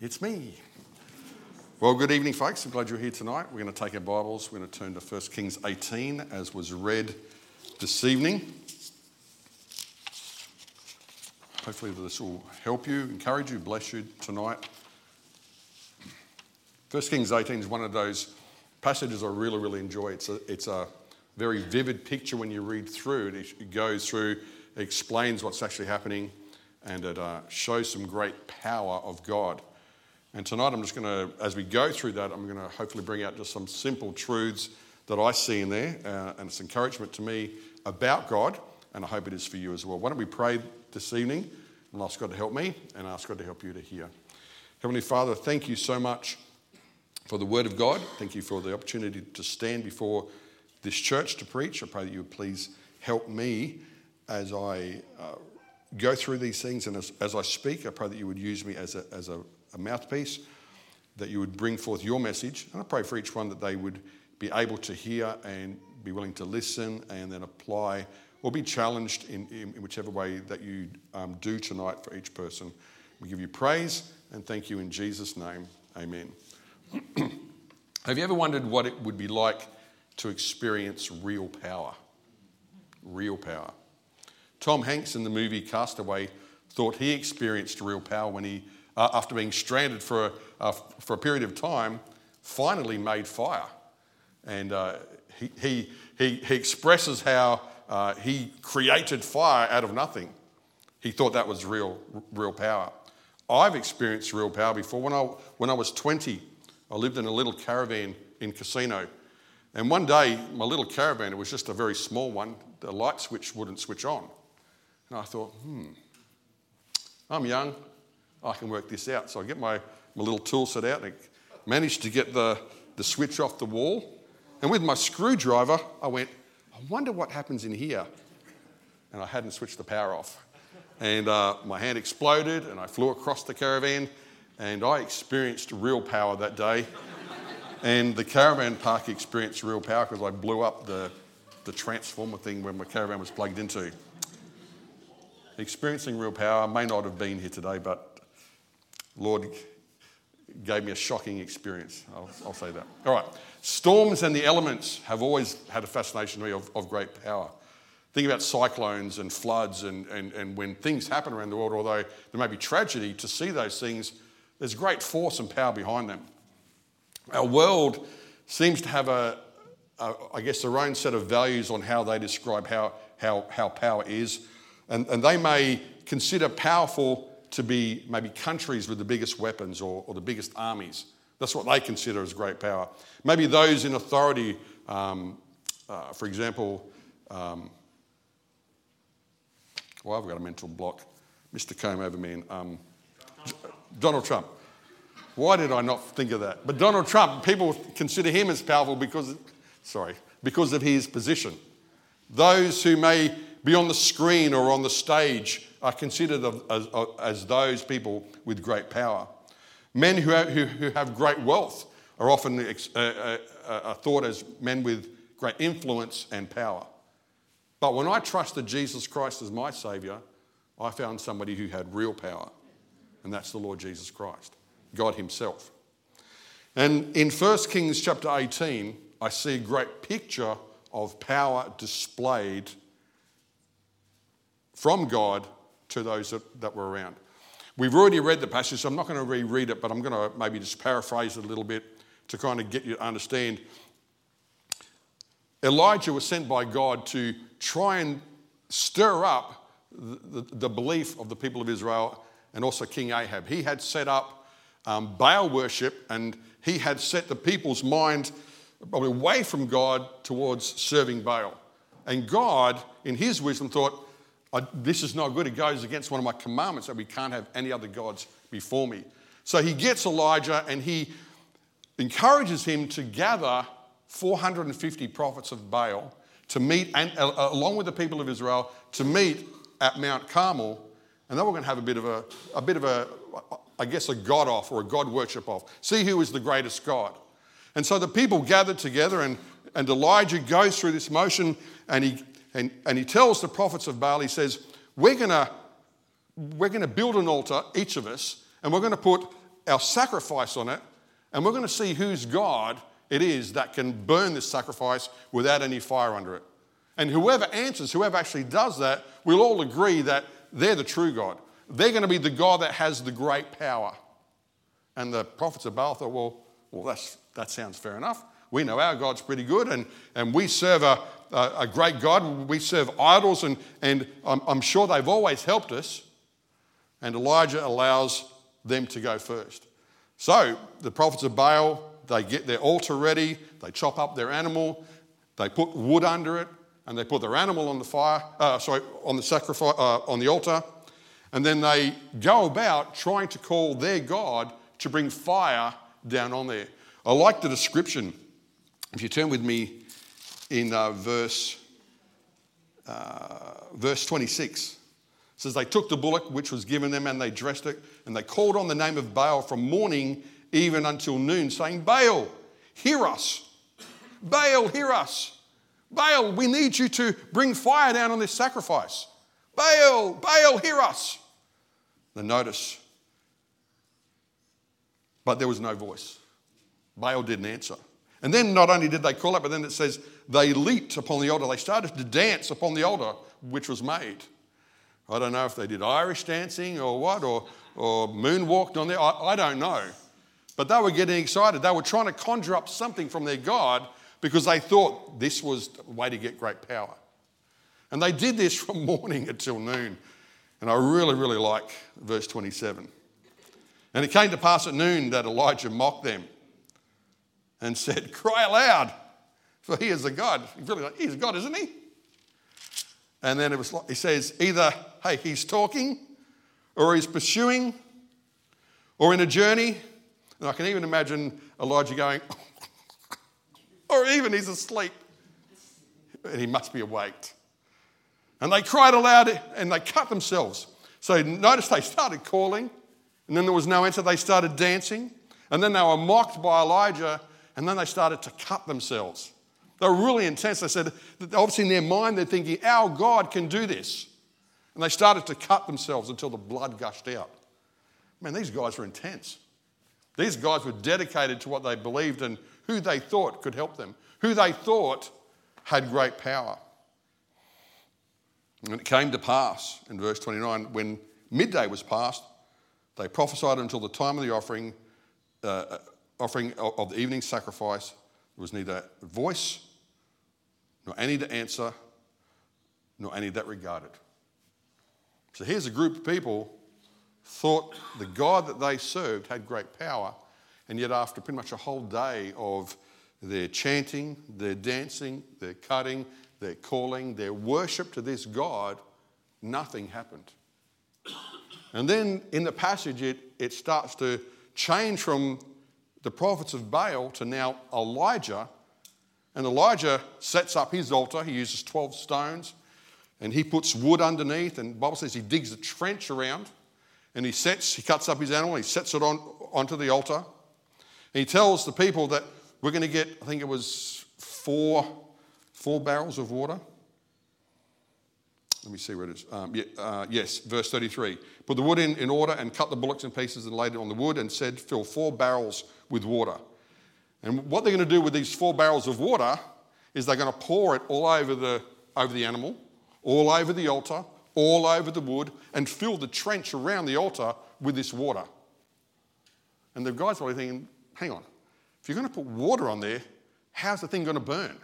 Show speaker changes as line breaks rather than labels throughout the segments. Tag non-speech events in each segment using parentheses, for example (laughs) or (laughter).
It's me. Well, good evening, folks. I'm glad you're here tonight. We're going to take our Bibles. We're going to turn to 1 Kings 18, as was read this evening. Hopefully, this will help you, encourage you, bless you tonight. 1 Kings 18 is one of those passages I really, really enjoy. It's a, it's a very vivid picture when you read through it. It goes through, explains what's actually happening, and it uh, shows some great power of God. And tonight, I'm just going to, as we go through that, I'm going to hopefully bring out just some simple truths that I see in there, uh, and it's encouragement to me about God, and I hope it is for you as well. Why don't we pray this evening and ask God to help me and ask God to help you to hear. Heavenly Father, thank you so much for the Word of God. Thank you for the opportunity to stand before this church to preach. I pray that you would please help me as I uh, go through these things and as, as I speak. I pray that you would use me as a, as a a mouthpiece, that you would bring forth your message. And I pray for each one that they would be able to hear and be willing to listen and then apply or be challenged in, in, in whichever way that you um, do tonight for each person. We give you praise and thank you in Jesus' name. Amen. (clears throat) Have you ever wondered what it would be like to experience real power? Real power. Tom Hanks in the movie Castaway thought he experienced real power when he uh, after being stranded for a, uh, for a period of time, finally made fire. And uh, he, he, he, he, expresses how uh, he created fire out of nothing. He thought that was real, real power. I've experienced real power before. When I, when I was 20, I lived in a little caravan in Casino. And one day, my little caravan, it was just a very small one, the light switch wouldn't switch on. And I thought, hmm, I'm young, I can work this out. So I get my, my little tool set out and managed to get the, the switch off the wall. And with my screwdriver, I went, I wonder what happens in here. And I hadn't switched the power off. And uh, my hand exploded and I flew across the caravan. And I experienced real power that day. and the caravan park experienced real power because I blew up the, the transformer thing when my caravan was plugged into. Experiencing real power may not have been here today, but Lord gave me a shocking experience. I'll, I'll, say that. All right. Storms and the elements have always had a fascination to me of, of great power. Think about cyclones and floods, and, and, and when things happen around the world, although there may be tragedy, to see those things, there's great force and power behind them. Our world seems to have a, a I guess, their own set of values on how they describe how, how, how power is. And, and they may consider powerful to be maybe countries with the biggest weapons or, or the biggest armies. That's what they consider as great power. Maybe those in authority, um, uh, for example, um, well, I've got a mental block. Mr. Comb over man. Um, Donald Trump. Why did I not think of that? But Donald Trump, people consider him as powerful because, sorry, because of his position. Those who may be on the screen or on the stage are considered as, as those people with great power. Men who have, who, who have great wealth are often uh, uh, uh, thought as men with great influence and power. But when I trusted Jesus Christ as my Saviour, I found somebody who had real power, and that's the Lord Jesus Christ, God Himself. And in 1 Kings chapter 18, I see a great picture of power displayed from God to those that, that were around. We've already read the passage, so I'm not going to reread it, but I'm going to maybe just paraphrase it a little bit to kind of get you to understand. Elijah was sent by God to try and stir up the, the, the belief of the people of Israel and also King Ahab. He had set up um, Baal worship and he had set the people's mind away from God towards serving Baal. And God, in his wisdom, thought, I, this is not good. It goes against one of my commandments that we can't have any other gods before me. So he gets Elijah and he encourages him to gather 450 prophets of Baal to meet, and, uh, along with the people of Israel, to meet at Mount Carmel. And then we're going to have a bit of a, a bit of a, I guess, a God off or a God worship off. See who is the greatest God. And so the people gathered together, and, and Elijah goes through this motion and he and, and he tells the prophets of Baal, he says, We're going we're to build an altar, each of us, and we're going to put our sacrifice on it, and we're going to see whose God it is that can burn this sacrifice without any fire under it. And whoever answers, whoever actually does that, we'll all agree that they're the true God. They're going to be the God that has the great power. And the prophets of Baal thought, well, well that's, that sounds fair enough. We know our God's pretty good, and, and we serve a, a, great God. We serve idols, and, and I'm, I'm sure they've always helped us. And Elijah allows them to go first. So the prophets of Baal, they get their altar ready, they chop up their animal, they put wood under it, and they put their animal on the fire, uh, sorry, on the sacrifice, uh, on the altar, and then they go about trying to call their God to bring fire down on there. I like the description. If you turn with me in uh, verse uh, verse 26 says they took the bullock which was given them and they dressed it and they called on the name of Baal from morning even until noon, saying, Baal, hear us. Baal, hear us. Baal, we need you to bring fire down on this sacrifice. Baal, Baal, hear us. The notice. But there was no voice. Baal didn't answer. And then not only did they call it, but then it says they leaped upon the altar. They started to dance upon the altar which was made. I don't know if they did Irish dancing or what, or, or moonwalked on there. I, I don't know. But they were getting excited. They were trying to conjure up something from their God because they thought this was a way to get great power. And they did this (laughs) from morning until noon. And I really, really like verse 27. And it came to pass at noon that Elijah mocked them and said, Cry aloud, for he is a God. He's really like, he's a God, isn't he? And then it was like, he says, either, hey, he's talking, or he's pursuing, or in a journey. And I can even imagine Elijah going, (laughs) or even he's asleep. And he must be awaked. And they cried aloud and they cut themselves. So notice they started calling, and then there was no answer. They started dancing, and then they were mocked by Elijah, and then they started to cut themselves. They were really intense. They said, obviously in their mind, they're thinking, our God can do this. And they started to cut themselves until the blood gushed out. Man, these guys were intense. These guys were dedicated to what they believed and who they thought could help them, who they thought had great power. And it came to pass in verse 29 when midday was past, they prophesied until the time of the offering, uh, offering of the evening sacrifice. There was neither voice nor any to answer, nor any that regarded. So here's a group of people thought the God that they served had great power, and yet after pretty much a whole day of their chanting, their dancing, their cutting, their calling, their worship to this God, nothing happened. And then in the passage, it, it starts to change from the prophets of Baal to now Elijah and Elijah sets up his altar. He uses 12 stones and he puts wood underneath. And Bible says he digs a trench around and he sets, he cuts up his animal, he sets it on, onto the altar. And he tells the people that we're going to get, I think it was four, four barrels of water. Let me see where it is. Um, yeah, uh, yes, verse 33. Put the wood in, in order and cut the bullocks in pieces and laid it on the wood and said, Fill four barrels with water. And what they're going to do with these four barrels of water is they're going to pour it all over the, over the animal, all over the altar, all over the wood, and fill the trench around the altar with this water. And the guys are thinking, hang on, if you're going to put water on there, how's the thing going to burn?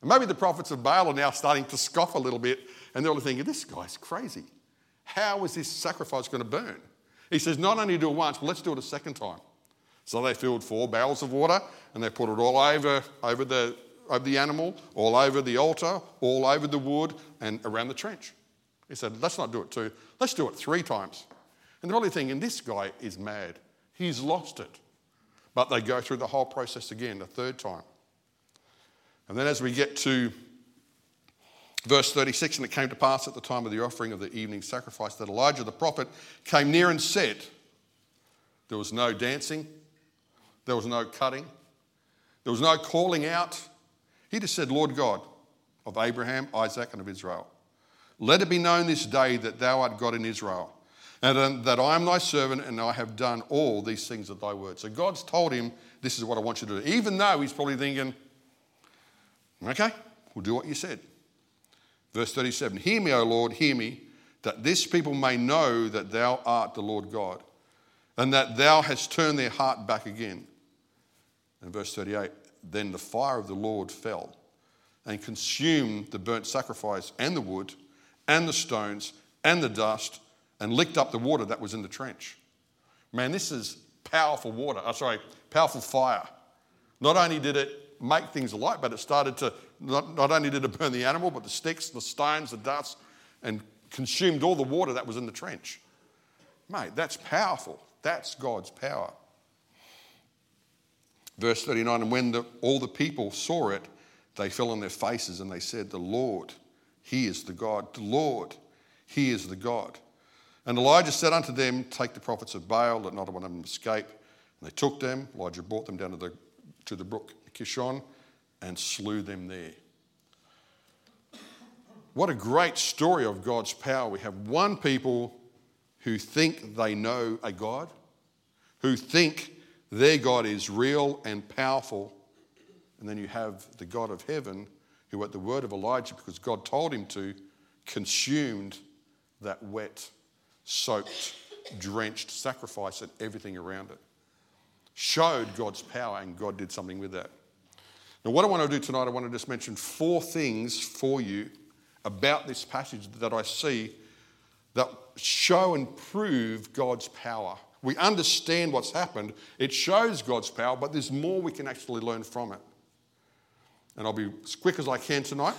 And maybe the prophets of Baal are now starting to scoff a little bit, and they're all thinking, this guy's crazy. How is this sacrifice going to burn? He says, not only do it once, but let's do it a second time. So they filled four barrels of water and they put it all over, over, the, over the animal, all over the altar, all over the wood, and around the trench. He said, Let's not do it two, let's do it three times. And they're probably thinking, This guy is mad. He's lost it. But they go through the whole process again, a third time. And then as we get to verse 36, and it came to pass at the time of the offering of the evening sacrifice that Elijah the prophet came near and said, There was no dancing, there was no cutting. There was no calling out. He just said, Lord God of Abraham, Isaac, and of Israel, let it be known this day that thou art God in Israel, and that I am thy servant and I have done all these things at thy word. So God's told him, This is what I want you to do. Even though he's probably thinking, Okay, we'll do what you said. Verse 37 Hear me, O Lord, hear me, that this people may know that thou art the Lord God, and that thou hast turned their heart back again. And verse 38 Then the fire of the Lord fell and consumed the burnt sacrifice and the wood and the stones and the dust and licked up the water that was in the trench. Man, this is powerful water. Oh, sorry, powerful fire. Not only did it make things alight, but it started to, not, not only did it burn the animal, but the sticks, the stones, the dust, and consumed all the water that was in the trench. Mate, that's powerful. That's God's power. Verse 39 And when the, all the people saw it, they fell on their faces and they said, The Lord, He is the God. The Lord, He is the God. And Elijah said unto them, Take the prophets of Baal, let not one of them escape. And they took them. Elijah brought them down to the, to the brook Kishon and slew them there. What a great story of God's power. We have one people who think they know a God, who think their God is real and powerful. And then you have the God of heaven who, at the word of Elijah, because God told him to, consumed that wet soaked, drenched sacrifice and everything around it. Showed God's power, and God did something with that. Now, what I want to do tonight, I want to just mention four things for you about this passage that I see that show and prove God's power. We understand what's happened, it shows God's power, but there's more we can actually learn from it. And I'll be as quick as I can tonight.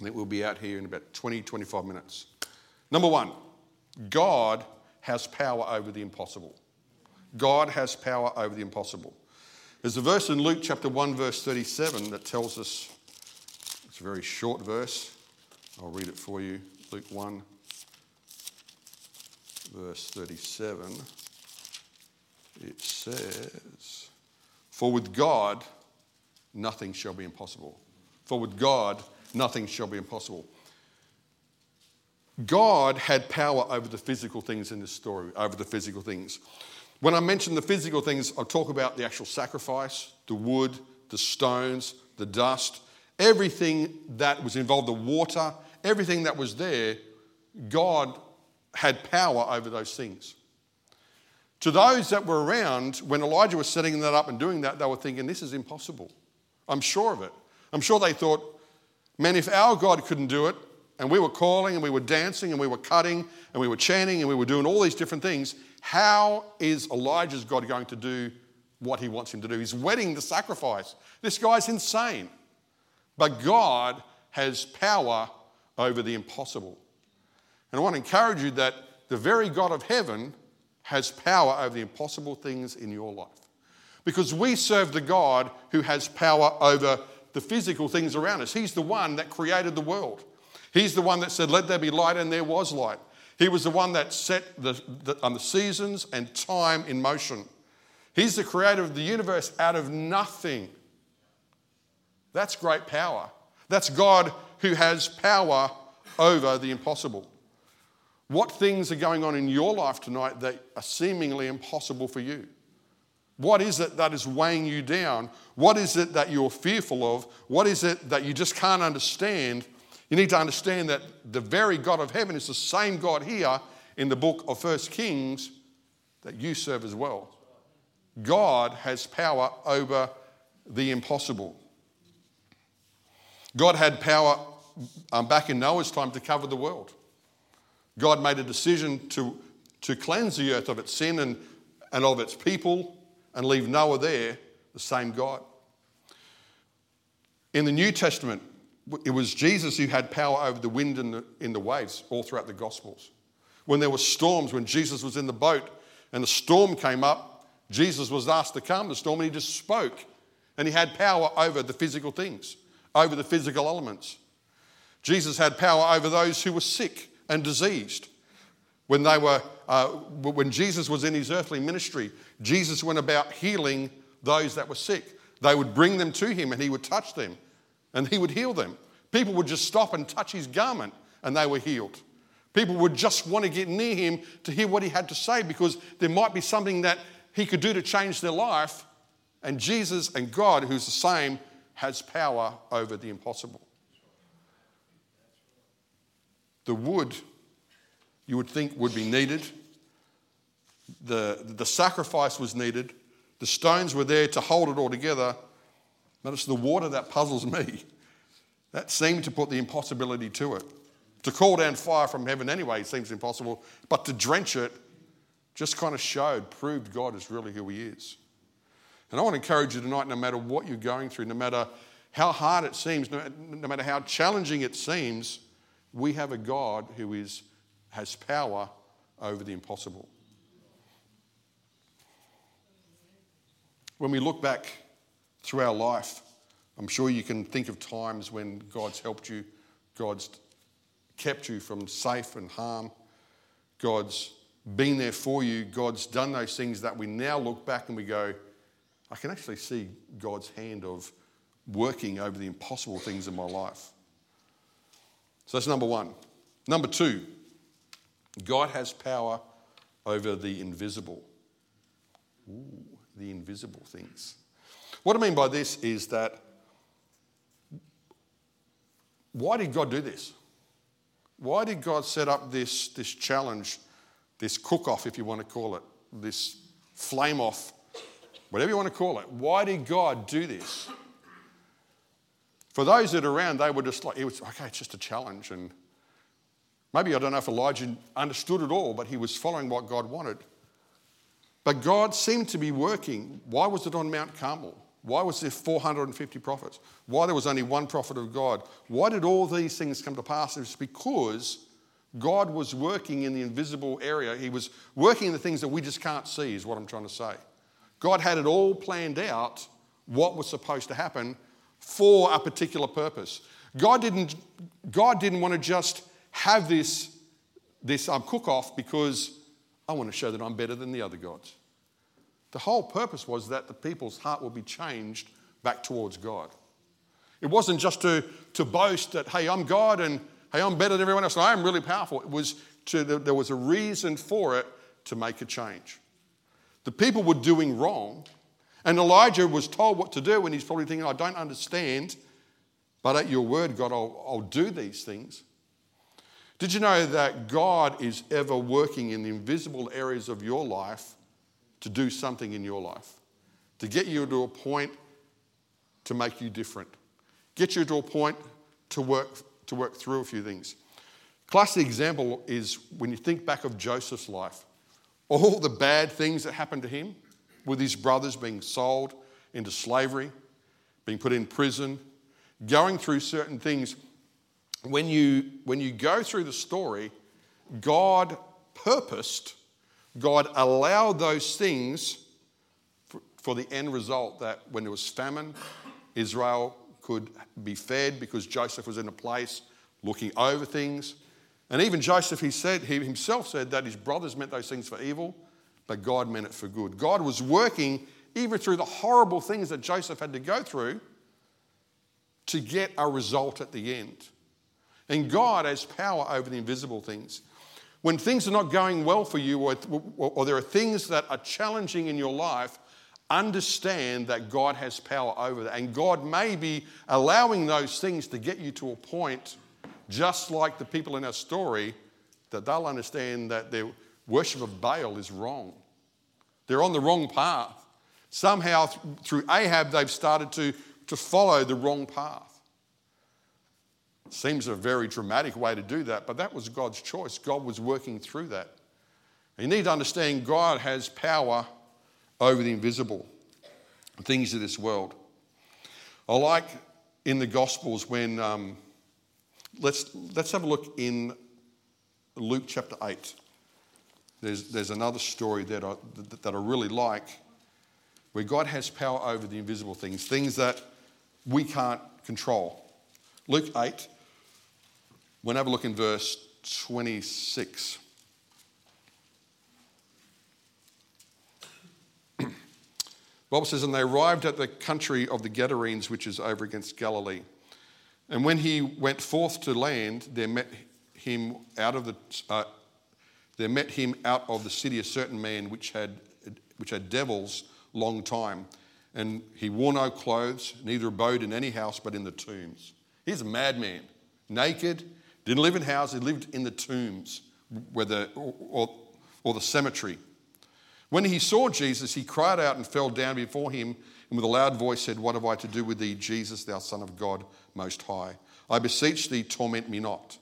I think we'll be out here in about 20, 25 minutes. Number one, God has power over the impossible. God has power over the impossible. There's a verse in Luke chapter 1, verse 37 that tells us, it's a very short verse. I'll read it for you. Luke 1, verse 37. It says, For with God nothing shall be impossible. For with God nothing shall be impossible. God had power over the physical things in this story, over the physical things. When I mention the physical things, I'll talk about the actual sacrifice, the wood, the stones, the dust, everything that was involved, the water, everything that was there, God had power over those things. To those that were around, when Elijah was setting that up and doing that, they were thinking, this is impossible. I'm sure of it. I'm sure they thought, man, if our God couldn't do it, and we were calling and we were dancing and we were cutting and we were chanting and we were doing all these different things, how is Elijah's God going to do what he wants him to do? He's wedding the sacrifice. This guy's insane. But God has power over the impossible. And I want to encourage you that the very God of heaven has power over the impossible things in your life. Because we serve the God who has power over the physical things around us. He's the one that created the world. He's the one that said, Let there be light, and there was light. He was the one that set the, the, um, the seasons and time in motion. He's the creator of the universe out of nothing. That's great power. That's God who has power over the impossible. What things are going on in your life tonight that are seemingly impossible for you? What is it that is weighing you down? What is it that you're fearful of? What is it that you just can't understand? You need to understand that the very God of heaven is the same God here in the book of First Kings that you serve as well. God has power over the impossible. God had power um, back in Noah's time to cover the world. God made a decision to, to cleanse the earth of its sin and, and of its people and leave Noah there, the same God. In the New Testament, it was Jesus who had power over the wind and the, in the waves all throughout the Gospels. When there were storms, when Jesus was in the boat and the storm came up, Jesus was asked to calm the storm and he just spoke. And he had power over the physical things, over the physical elements. Jesus had power over those who were sick and diseased. When, they were, uh, when Jesus was in his earthly ministry, Jesus went about healing those that were sick. They would bring them to him and he would touch them and he would heal them. People would just stop and touch his garment and they were healed. People would just want to get near him to hear what he had to say because there might be something that he could do to change their life. And Jesus and God, who's the same, has power over the impossible. The wood, you would think, would be needed. The, the sacrifice was needed. The stones were there to hold it all together. But it's the water that puzzles me. That seemed to put the impossibility to it. To call down fire from heaven anyway seems impossible, but to drench it just kind of showed, proved God is really who He is. And I want to encourage you tonight, no matter what you're going through, no matter how hard it seems, no, no matter how challenging it seems, we have a God who is, has power over the impossible. When we look back through our life, I'm sure you can think of times when God's helped you, God's kept you from safe and harm, God's been there for you, God's done those things that we now look back and we go, I can actually see God's hand of working over the impossible things in my life. So that's number one. Number two, God has power over the invisible. Ooh, the invisible things. What I mean by this is that why did God do this? Why did God set up this, this challenge, this cook off, if you want to call it, this flame off, whatever you want to call it? Why did God do this? For those that are around, they were just like, it was, okay, it's just a challenge. And maybe I don't know if Elijah understood it all, but he was following what God wanted. But God seemed to be working. Why was it on Mount Carmel? Why was there 450 prophets? Why there was only one prophet of God? Why did all these things come to pass? It's because God was working in the invisible area. He was working in the things that we just can't see, is what I'm trying to say. God had it all planned out, what was supposed to happen for a particular purpose. God didn't, God didn't want to just have this, this um, cook off because I want to show that I'm better than the other gods. The whole purpose was that the people's heart would be changed back towards God. It wasn't just to, to boast that, hey, I'm God and hey, I'm better than everyone else. and I'm really powerful. It was to, there was a reason for it to make a change. The people were doing wrong, and Elijah was told what to do, and he's probably thinking, I don't understand, but at your word, God, I'll, I'll do these things. Did you know that God is ever working in the invisible areas of your life to do something in your life, to get you to a point to make you different, get you to a point to work, to work through a few things. Classic example is when you think back of Joseph's life, all the bad things that happened to him, with his brothers being sold into slavery, being put in prison, going through certain things. When you, when you go through the story, God purposed God allowed those things for, for the end result that when there was famine, Israel could be fed because Joseph was in a place looking over things. And even Joseph, he said, he himself said that his brothers meant those things for evil, but God meant it for good. God was working even through the horrible things that Joseph had to go through to get a result at the end. And God has power over the invisible things. When things are not going well for you, or, or there are things that are challenging in your life, understand that God has power over that. And God may be allowing those things to get you to a point, just like the people in our story, that they'll understand that their worship of Baal is wrong. They're on the wrong path. Somehow, through Ahab, they've started to, to follow the wrong path. Seems a very dramatic way to do that, but that was God's choice. God was working through that. You need to understand God has power over the invisible things of this world. I like in the Gospels when, um, let's, let's have a look in Luke chapter 8. There's, there's another story that I, that I really like where God has power over the invisible things, things that we can't control. Luke 8, We'll have a look in verse 26. (clears throat) Bible says, And they arrived at the country of the Gadarenes, which is over against Galilee. And when he went forth to land, there met him out of the uh, there met him out of the city a certain man which had which had devils long time, and he wore no clothes, neither abode in any house but in the tombs. He's a madman, naked, didn't live in houses, lived in the tombs, where the, or, or, or the cemetery. When he saw Jesus, he cried out and fell down before him, and with a loud voice said, What have I to do with thee, Jesus, thou Son of God Most High? I beseech thee, torment me not.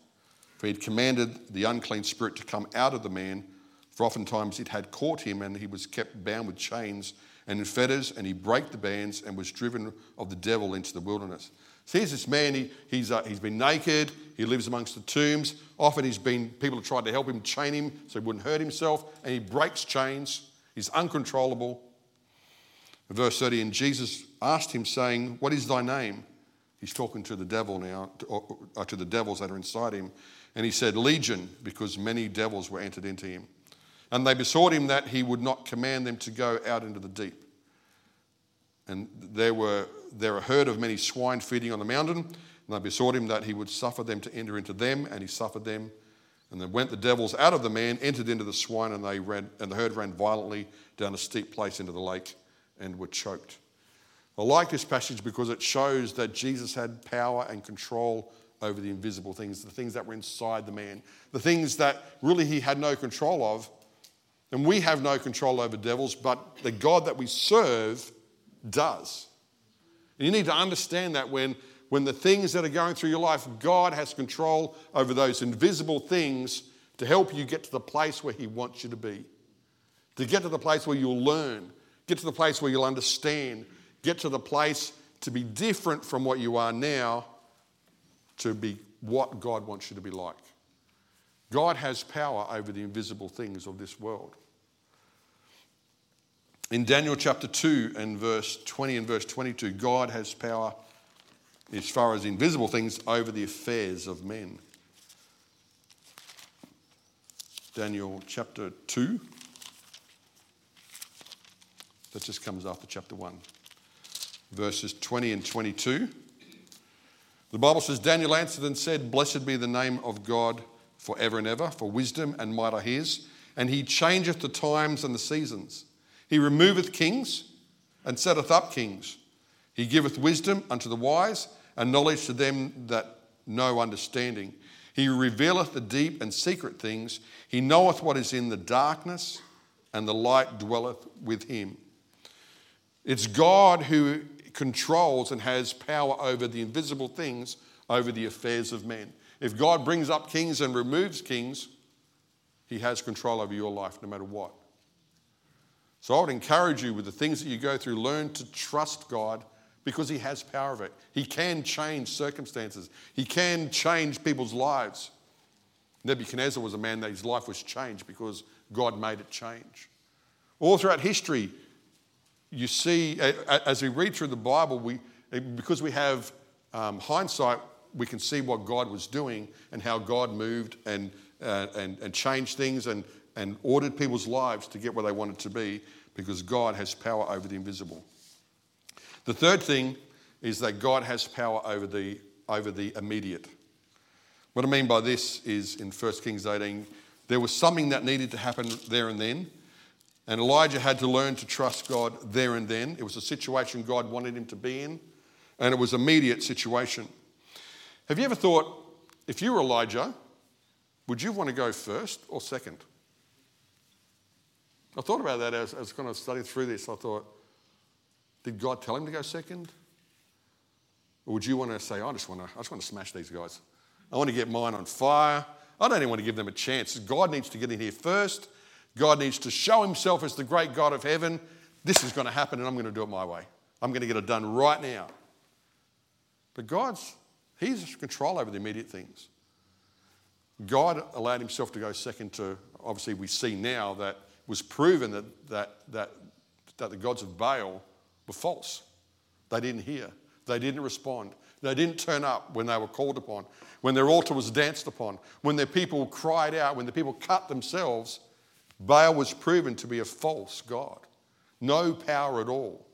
For he had commanded the unclean spirit to come out of the man, for oftentimes it had caught him, and he was kept bound with chains and in fetters, and he brake the bands and was driven of the devil into the wilderness. So here's this man, he, he's, uh, he's been naked, he lives amongst the tombs. Often he's been, people have tried to help him, chain him so he wouldn't hurt himself, and he breaks chains. He's uncontrollable. verse 30, and Jesus asked him, saying, What is thy name? He's talking to the devil now, to, or, or to the devils that are inside him. And he said, Legion, because many devils were entered into him. And they besought him that he would not command them to go out into the deep. And there were there a herd of many swine feeding on the mountain, and they besought him that he would suffer them to enter into them, and he suffered them. And then went the devils out of the man, entered into the swine, and they ran, and the herd ran violently down a steep place into the lake and were choked. I like this passage because it shows that Jesus had power and control over the invisible things, the things that were inside the man, the things that really he had no control of. And we have no control over devils, but the God that we serve does. And you need to understand that when, when the things that are going through your life, God has control over those invisible things to help you get to the place where He wants you to be. To get to the place where you'll learn, get to the place where you'll understand, get to the place to be different from what you are now to be what God wants you to be like. God has power over the invisible things of this world. In Daniel chapter 2 and verse 20 and verse 22, God has power as far as invisible things over the affairs of men. Daniel chapter 2. That just comes after chapter 1. Verses 20 and 22. The Bible says, Daniel answered and said, Blessed be the name of God for ever and ever, for wisdom and might are his, and he changeth the times and the seasons. He removeth kings and setteth up kings. He giveth wisdom unto the wise and knowledge to them that know understanding. He revealeth the deep and secret things. He knoweth what is in the darkness, and the light dwelleth with him. It's God who controls and has power over the invisible things, over the affairs of men. If God brings up kings and removes kings, he has control over your life no matter what. So I would encourage you with the things that you go through, learn to trust God because He has power of it. He can change circumstances, He can change people's lives. Nebuchadnezzar was a man that his life was changed because God made it change. All throughout history, you see, as we read through the Bible, we, because we have um, hindsight, we can see what God was doing and how God moved and, uh, and, and changed things and, and ordered people's lives to get where they wanted to be because God has power over the invisible. The third thing is that God has power over the, over the immediate. What I mean by this is in 1 Kings 18, there was something that needed to happen there and then. And Elijah had to learn to trust God there and then. It was a situation God wanted him to be in, and it was an immediate situation. Have you ever thought, if you were Elijah, would you want to go first or second? I thought about that as I was kind of studying through this. I thought, did God tell him to go second? Or would you want to say, I just want to, I just want to smash these guys? I want to get mine on fire. I don't even want to give them a chance. God needs to get in here first. God needs to show himself as the great God of heaven. This is going to happen and I'm going to do it my way. I'm going to get it done right now. But God's, He's control over the immediate things. God allowed Himself to go second to, obviously, we see now that was proven that, that, that, that the gods of Baal were false. They didn't hear, they didn't respond, they didn't turn up when they were called upon, when their altar was danced upon, when their people cried out, when the people cut themselves Baal was proven to be a false God, no power at all.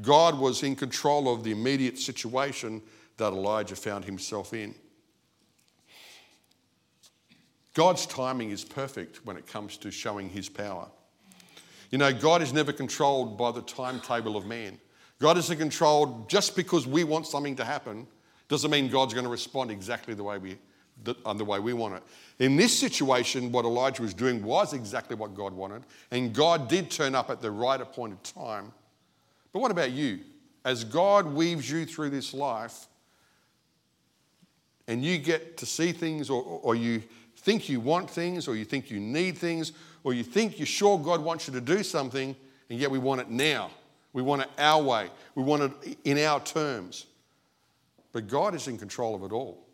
God was in control of the immediate situation that Elijah found himself in. God's timing is perfect when it comes to showing his power. You know, God is never controlled by the timetable of man. God isn't controlled just because we want something to happen, doesn't mean God's going to respond exactly the way we, the, uh, the way we want it. In this situation, what Elijah was doing was exactly what God wanted, and God did turn up at the right appointed time. But what about you? As God weaves you through this life, and you get to see things, or, or you think you want things, or you think you need things, or you think you're sure God wants you to do something, and yet we want it now. We want it our way. We want it in our terms. But God is in control of it all.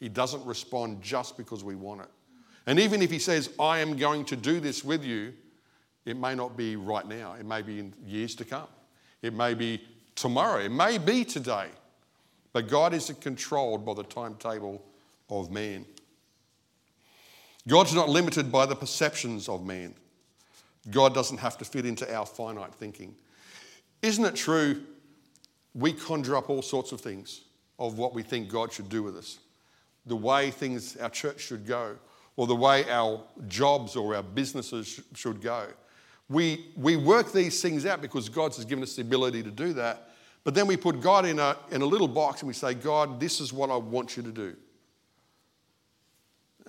He doesn't respond just because we want it. And even if He says, I am going to do this with you, it may not be right now. It may be in years to come. It may be tomorrow. It may be today. But God isn't controlled by the timetable of man. God's not limited by the perceptions of man. God doesn't have to fit into our finite thinking. Isn't it true we conjure up all sorts of things of what we think God should do with us? The way things, our church should go, or the way our jobs or our businesses should go. We, we work these things out because God has given us the ability to do that. But then we put God in a, in a little box and we say, God, this is what I want you to do.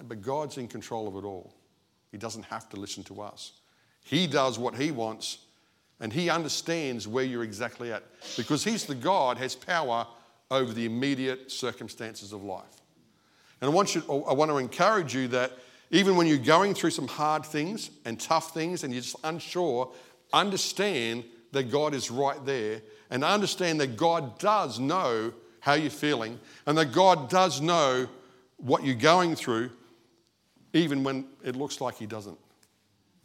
But God's in control of it all. He doesn't have to listen to us. He does what He wants, and He understands where you're exactly at because He's the God, has power over the immediate circumstances of life. And I want, you, I want to encourage you that even when you're going through some hard things and tough things and you're just unsure, understand that God is right there and understand that God does know how you're feeling and that God does know what you're going through even when it looks like He doesn't.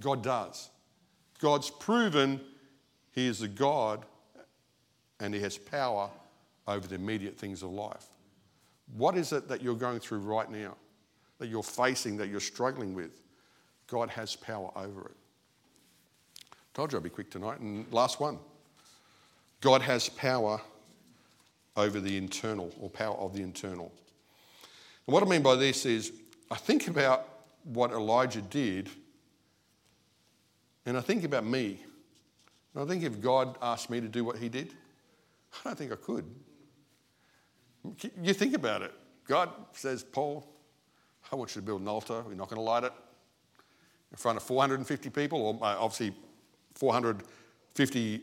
God does. God's proven He is a God and He has power over the immediate things of life. What is it that you're going through right now, that you're facing, that you're struggling with? God has power over it. Told you I'd be quick tonight. And last one God has power over the internal, or power of the internal. And what I mean by this is, I think about what Elijah did, and I think about me. And I think if God asked me to do what he did, I don't think I could. You think about it. God says, Paul, I want you to build an altar. We're not going to light it in front of 450 people, or uh, obviously 450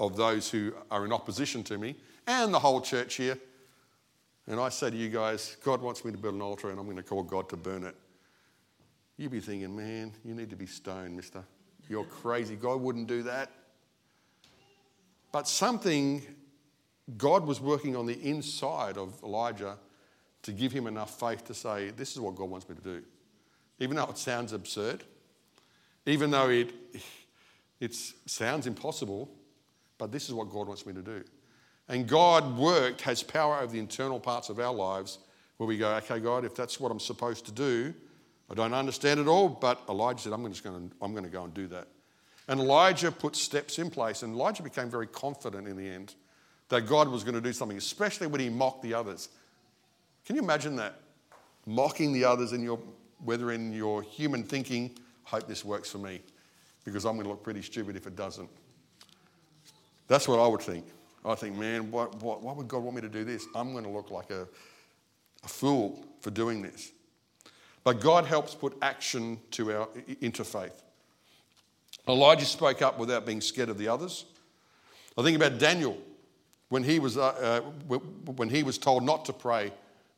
of those who are in opposition to me, and the whole church here. And I say to you guys, God wants me to build an altar, and I'm going to call God to burn it. You'd be thinking, man, you need to be stoned, mister. You're crazy. God wouldn't do that. But something, God was working on the inside of Elijah to give him enough faith to say, this is what God wants me to do. Even though it sounds absurd, even though it, it sounds impossible, but this is what God wants me to do. And God worked, has power over the internal parts of our lives where we go, okay, God, if that's what I'm supposed to do, I don't understand it all, but Elijah said, I'm just going to, I'm going to go and do that. And Elijah put steps in place, and Elijah became very confident in the end that God was going to do something, especially when he mocked the others. Can you imagine that? Mocking the others in your, whether in your human thinking, hope this works for me, because I'm going to look pretty stupid if it doesn't. That's what I would think. I think, man, why, why, why would God want me to do this? I'm going to look like a, a fool for doing this. But God helps put action to our, into faith. Elijah spoke up without being scared of the others. I think about Daniel when he was, uh, uh, when he was told not to pray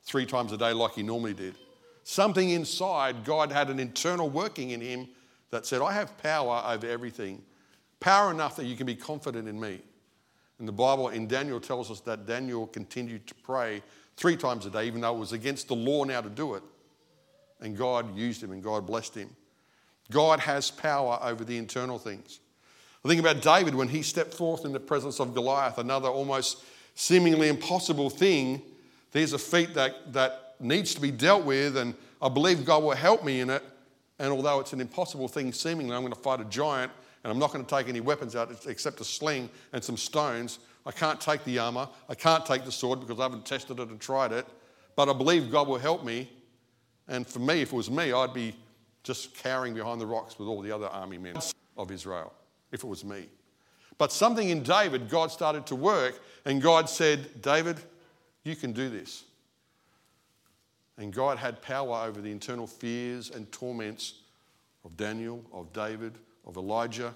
three times a day like he normally did. Something inside, God had an internal working in him that said, I have power over everything. Power enough that you can be confident in me. And the Bible in Daniel tells us that Daniel continued to pray three times a day, even though it was against the law now to do it and God used him and God blessed him. God has power over the internal things. I think about David when he stepped forth in the presence of Goliath, another almost seemingly impossible thing. There's a feat that, that needs to be dealt with, and I believe God will help me in it. And although it's an impossible thing, seemingly, I'm going to fight a giant, and I'm not going to take any weapons out except a sling and some stones. I can't take the armor, I can't take the sword because I haven't tested it and tried it. But I believe God will help me And for me, if it was me, I'd be just cowering behind the rocks with all the other army men of Israel, if it was me. But something in David, God started to work, and God said, David, you can do this. And God had power over the internal fears and torments of Daniel, of David, of Elijah,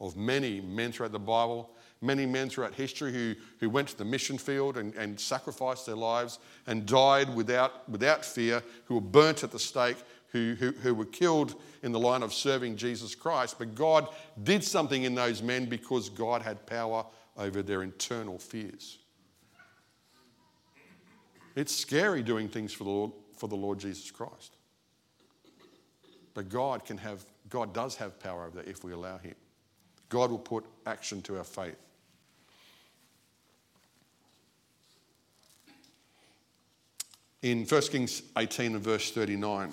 of many men throughout the Bible, many men throughout history who, who went to the mission field and, and sacrificed their lives and died without, without fear, who were burnt at the stake, who, who, who were killed in the line of serving Jesus Christ. But God did something in those men because God had power over their internal fears. It's scary doing things for the Lord, for the Lord Jesus Christ. But God can have, God does have power over that if we allow Him. God will put action to our faith. In 1 Kings 18 and verse 39,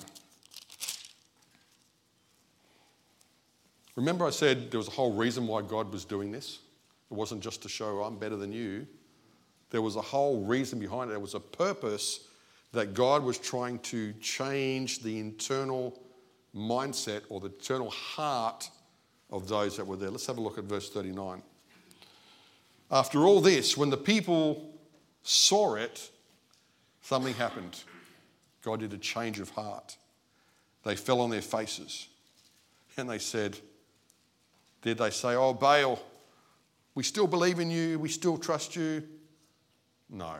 remember I said there was a whole reason why God was doing this? It wasn't just to show I'm better than you. There was a whole reason behind it. There was a purpose that God was trying to change the internal mindset or the eternal heart of those that were there. Let's have a look at verse 39. After all this, when the people saw it, something happened. God did a change of heart. They fell on their faces and they said, Did they say, Oh, Baal, we still believe in you, we still trust you? No.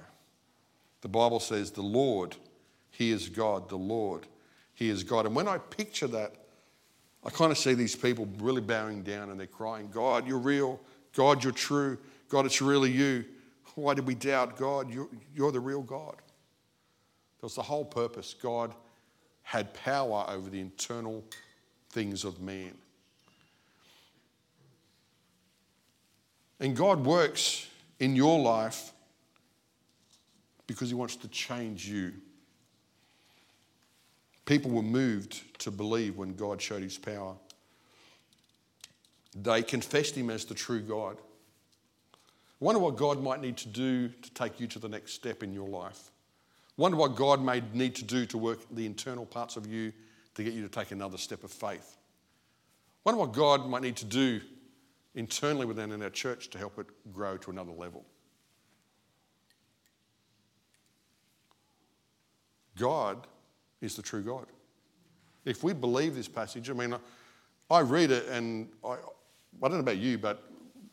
The Bible says, The Lord, He is God, the Lord, he is God. And when I picture that, I kind of see these people really bowing down and they're crying, God, you're real. God, you're true. God, it's really you. Why did we doubt God? You're, you're the real God. That was the whole purpose. God had power over the internal things of man. And God works in your life because He wants to change you. People were moved to believe when God showed his power. They confessed him as the true God. I wonder what God might need to do to take you to the next step in your life. I wonder what God may need to do to work the internal parts of you to get you to take another step of faith. I wonder what God might need to do internally within our church to help it grow to another level. God is the true God. If we believe this passage, I mean, I read it and I, I don't know about you, but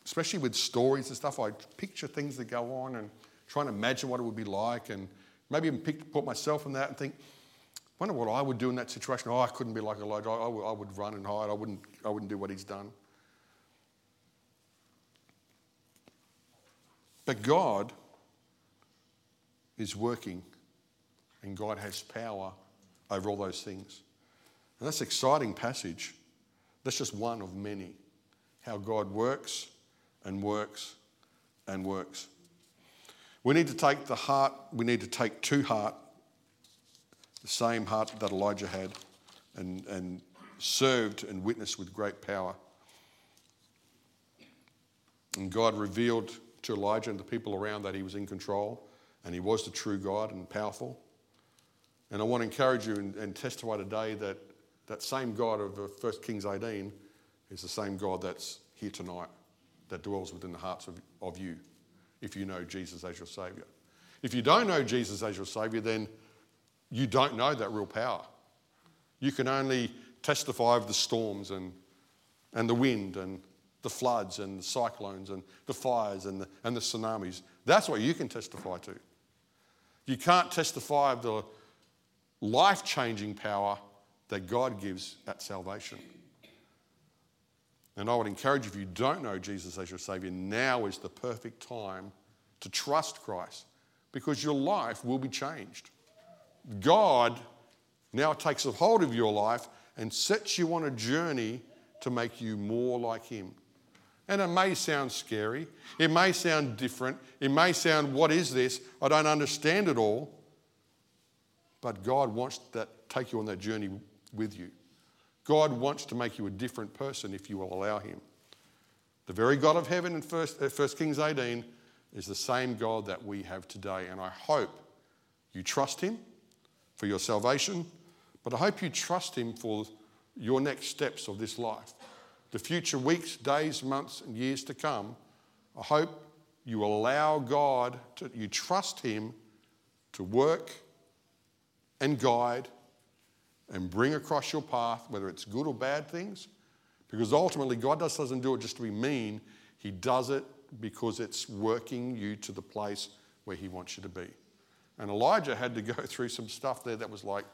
especially with stories and stuff, I picture things that go on and try and imagine what it would be like and maybe even pick, put myself in that and think, wonder what I would do in that situation. Oh, I couldn't be like Elijah. I, I would run and hide. I wouldn't, I wouldn't do what he's done. But God is working and God has power over all those things. And that's an exciting passage. That's just one of many. How God works and works and works. We need to take the heart, we need to take to heart the same heart that Elijah had and, and served and witnessed with great power. And God revealed to Elijah and the people around that he was in control and he was the true God and powerful. And I want to encourage you and, and testify today that that same God of 1 uh, Kings 18 is the same God that's here tonight, that dwells within the hearts of, of you, if you know Jesus as your Saviour. If you don't know Jesus as your Saviour, then you don't know that real power. You can only testify of the storms and, and the wind and the floods and the cyclones and the fires and the, and the tsunamis. That's what you can testify to. You can't testify of the life changing power that God gives at salvation. And I would encourage you, if you don't know Jesus as your Savior, now is the perfect time to trust Christ because your life will be changed. God now takes a hold of your life and sets you on a journey to make you more like Him. And it may sound scary, it may sound different, it may sound, what is this? I don't understand it all. But God wants to take you on that journey with you. God wants to make you a different person if you will allow Him. The very God of heaven in 1, uh, Kings 18 is the same God that we have today. And I hope you trust Him for your salvation. But I hope you trust Him for your next steps of this life. The future weeks, days, months, and years to come, I hope you allow God to, you trust Him to work and guide and bring across your path, whether it's good or bad things. Because ultimately, God just doesn't do it just to be mean, He does it because it's working you to the place where He wants you to be. And Elijah had to go (laughs) through some stuff there that was like,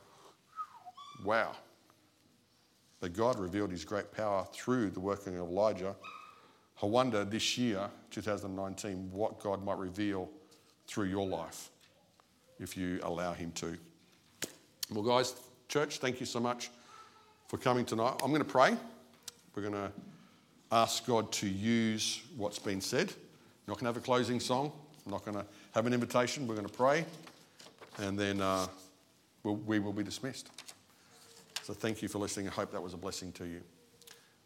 wow. But God revealed His great power through the working of Elijah. I wonder this year, 2019, what God might reveal through your life if you allow Him to. Well, guys, church, thank you so much for coming tonight. I'm going to pray. We're going to ask God to use what's been said. I'm not going to have a closing song. I'm not going to have an invitation. We're going to pray, and then uh, we'll, we will be dismissed. So thank you for listening. I hope that was a blessing to you.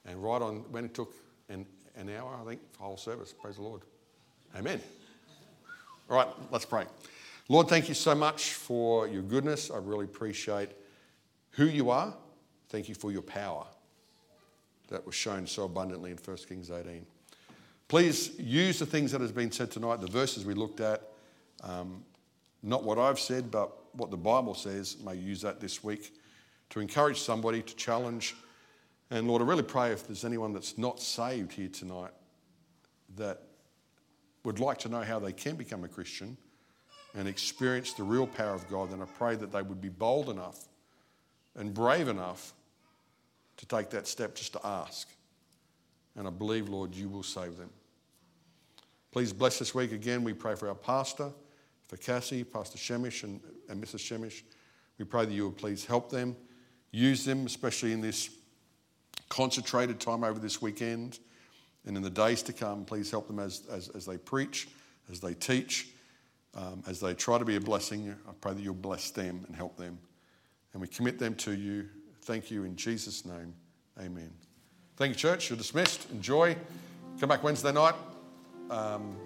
And right on, when it took an, an hour, I think, for whole service. Praise the Lord. Amen. All right, let's pray. Lord, thank you so much for your goodness. I really appreciate who you are. Thank you for your power that was shown so abundantly in 1 Kings 18. Please use the things that has been said tonight, the verses we looked at, um, not what I've said, but what the Bible says. May use that this week to encourage somebody, to challenge. And Lord, I really pray if there's anyone that's not saved here tonight that would like to know how they can become a Christian and experience the real power of God, then I pray that they would be bold enough and brave enough to take that step just to ask. And I believe, Lord, you will save them. Please bless this week again. We pray for our pastor, for Cassie, Pastor Shemish, and, and Mrs. Shemish. We pray that you will please help them use them, especially in this concentrated time over this weekend and in the days to come. Please help them as, as, as they preach, as they teach, um, as they try to be a blessing. I pray that you'll bless them and help them. And we commit them to you. Thank you in Jesus' name. Amen. Thank you, church. You're dismissed. Enjoy. Come back Wednesday night. Um,